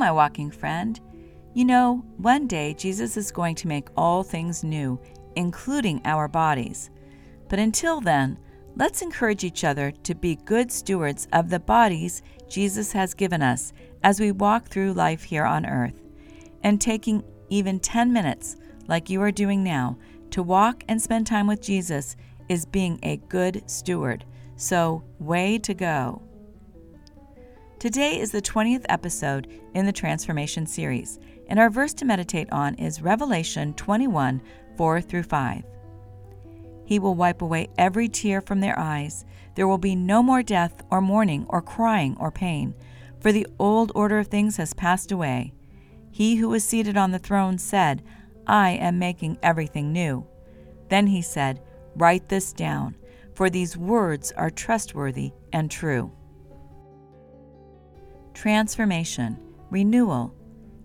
My walking friend. You know, one day Jesus is going to make all things new, including our bodies. But until then, let's encourage each other to be good stewards of the bodies Jesus has given us as we walk through life here on earth. And taking even 10 minutes, like you are doing now, to walk and spend time with Jesus is being a good steward. So, way to go. Today is the 20th episode in the Transformation series, and our verse to meditate on is Revelation 21 4 through 5. He will wipe away every tear from their eyes. There will be no more death, or mourning, or crying, or pain, for the old order of things has passed away. He who was seated on the throne said, I am making everything new. Then he said, Write this down, for these words are trustworthy and true transformation, renewal.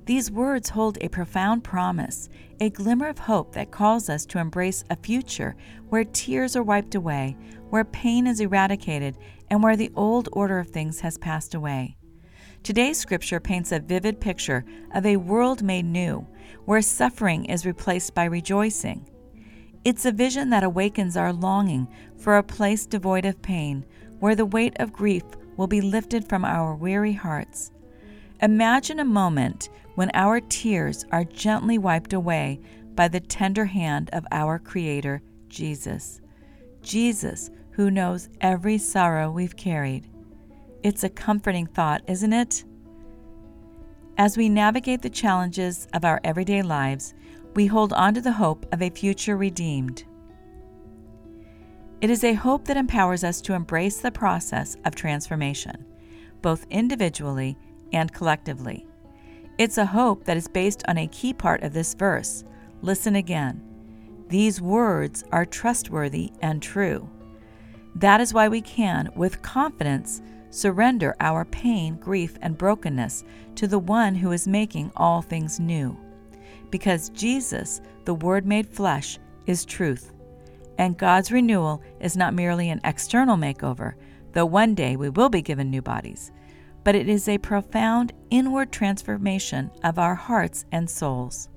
These words hold a profound promise, a glimmer of hope that calls us to embrace a future where tears are wiped away, where pain is eradicated, and where the old order of things has passed away. Today's scripture paints a vivid picture of a world made new, where suffering is replaced by rejoicing. It's a vision that awakens our longing for a place devoid of pain, where the weight of grief will be lifted from our weary hearts. Imagine a moment when our tears are gently wiped away by the tender hand of our Creator, Jesus. Jesus, who knows every sorrow we've carried. It's a comforting thought, isn't it? As we navigate the challenges of our everyday lives, we hold on to the hope of a future redeemed. It is a hope that empowers us to embrace the process of transformation, both individually and collectively. It's a hope that is based on a key part of this verse. Listen again. These words are trustworthy and true. That is why we can, with confidence, surrender our pain, grief, and brokenness to the one who is making all things new. Because Jesus, the Word made flesh, is truth and God's renewal is not merely an external makeover, though one day we will be given new bodies, but it is a profound inward transformation of our hearts and souls.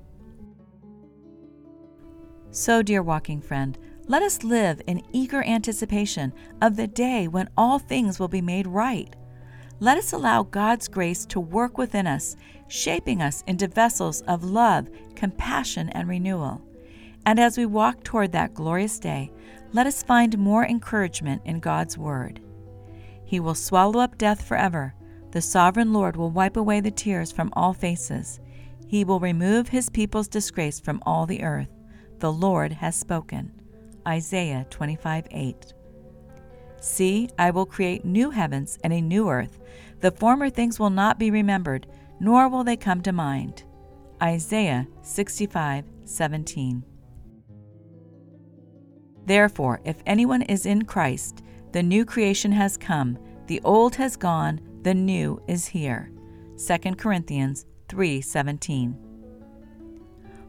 So, dear walking friend, let us live in eager anticipation of the day when all things will be made right. Let us allow God's grace to work within us, shaping us into vessels of love, compassion, and renewal. And as we walk toward that glorious day, let us find more encouragement in God's Word. He will swallow up death forever. The sovereign Lord will wipe away the tears from all faces. He will remove his people's disgrace from all the earth. The Lord has spoken. Isaiah 25 8. See, I will create new heavens and a new earth. The former things will not be remembered, nor will they come to mind. Isaiah 65 17. Therefore, if anyone is in Christ, the new creation has come, the old has gone, the new is here. 2 Corinthians 3:17.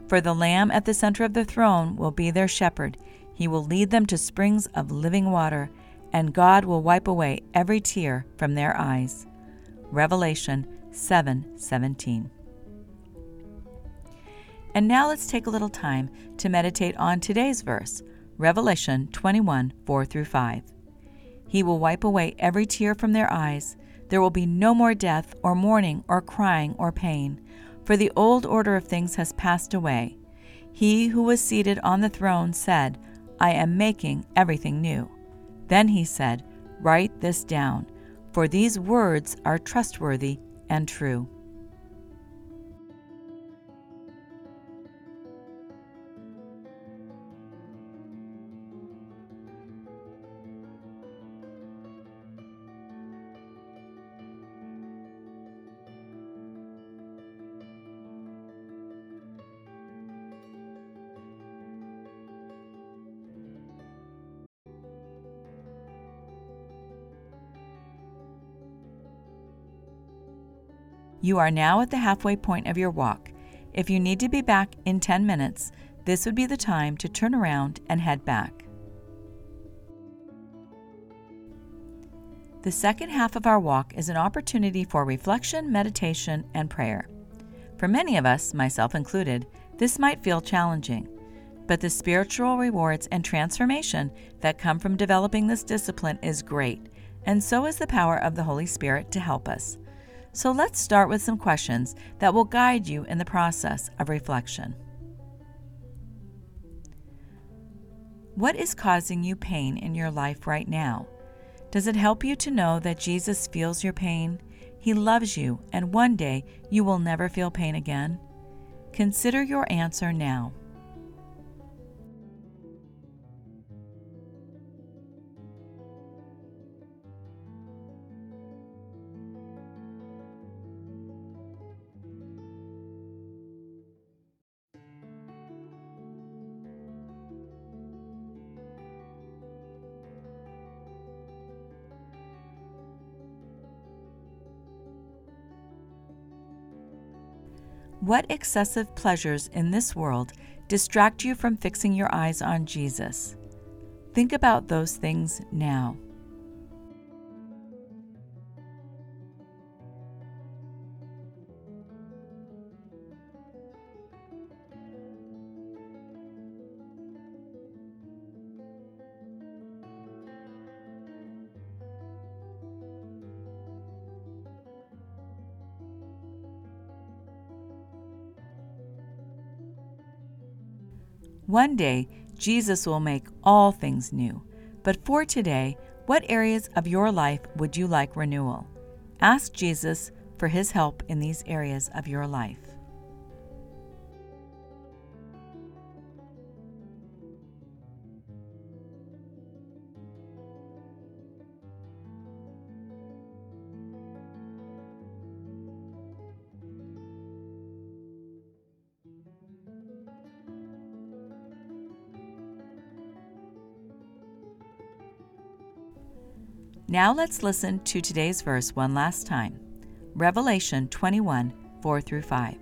For the lamb at the center of the throne will be their shepherd. He will lead them to springs of living water, and God will wipe away every tear from their eyes. Revelation 7:17. And now let's take a little time to meditate on today's verse, Revelation 21 4 through 5. He will wipe away every tear from their eyes. There will be no more death, or mourning, or crying, or pain, for the old order of things has passed away. He who was seated on the throne said, I am making everything new. Then he said, Write this down, for these words are trustworthy and true. You are now at the halfway point of your walk. If you need to be back in 10 minutes, this would be the time to turn around and head back. The second half of our walk is an opportunity for reflection, meditation, and prayer. For many of us, myself included, this might feel challenging, but the spiritual rewards and transformation that come from developing this discipline is great, and so is the power of the Holy Spirit to help us. So let's start with some questions that will guide you in the process of reflection. What is causing you pain in your life right now? Does it help you to know that Jesus feels your pain? He loves you, and one day you will never feel pain again? Consider your answer now. What excessive pleasures in this world distract you from fixing your eyes on Jesus? Think about those things now. One day, Jesus will make all things new. But for today, what areas of your life would you like renewal? Ask Jesus for his help in these areas of your life. Now let's listen to today's verse one last time Revelation 21 4 through 5.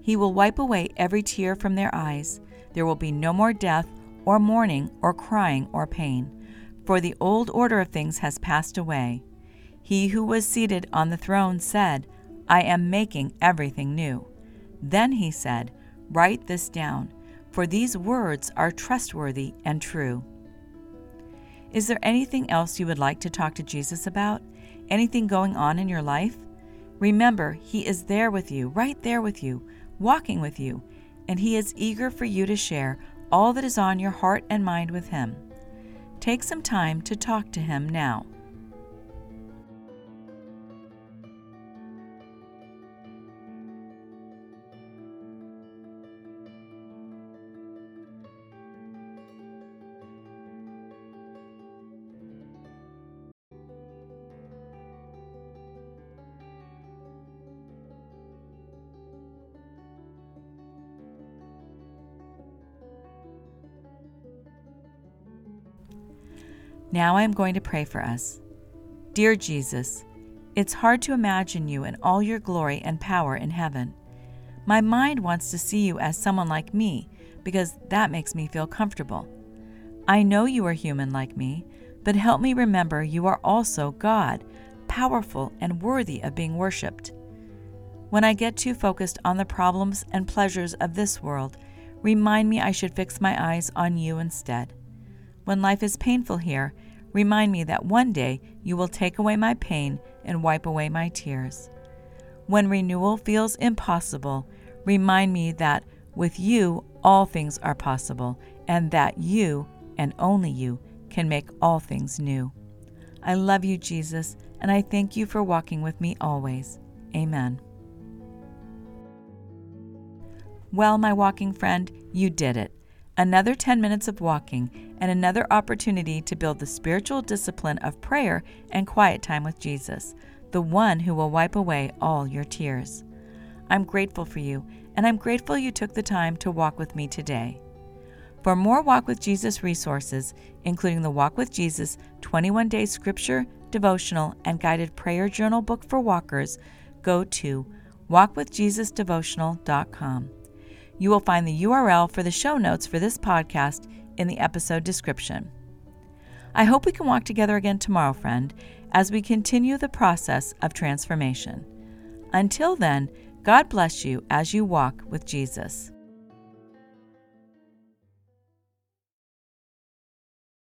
He will wipe away every tear from their eyes. There will be no more death, or mourning, or crying, or pain, for the old order of things has passed away. He who was seated on the throne said, I am making everything new. Then he said, Write this down, for these words are trustworthy and true. Is there anything else you would like to talk to Jesus about? Anything going on in your life? Remember, He is there with you, right there with you, walking with you, and He is eager for you to share all that is on your heart and mind with Him. Take some time to talk to Him now. Now I am going to pray for us. Dear Jesus, it's hard to imagine you in all your glory and power in heaven. My mind wants to see you as someone like me because that makes me feel comfortable. I know you are human like me, but help me remember you are also God, powerful and worthy of being worshiped. When I get too focused on the problems and pleasures of this world, remind me I should fix my eyes on you instead. When life is painful here, Remind me that one day you will take away my pain and wipe away my tears. When renewal feels impossible, remind me that with you all things are possible, and that you, and only you, can make all things new. I love you, Jesus, and I thank you for walking with me always. Amen. Well, my walking friend, you did it another 10 minutes of walking, and another opportunity to build the spiritual discipline of prayer and quiet time with Jesus, the one who will wipe away all your tears. I'm grateful for you, and I'm grateful you took the time to walk with me today. For more Walk with Jesus resources, including the Walk with Jesus 21 Day Scripture, Devotional, and Guided Prayer Journal book for walkers, go to walkwithjesusdevotional.com. You will find the URL for the show notes for this podcast in the episode description. I hope we can walk together again tomorrow, friend, as we continue the process of transformation. Until then, God bless you as you walk with Jesus.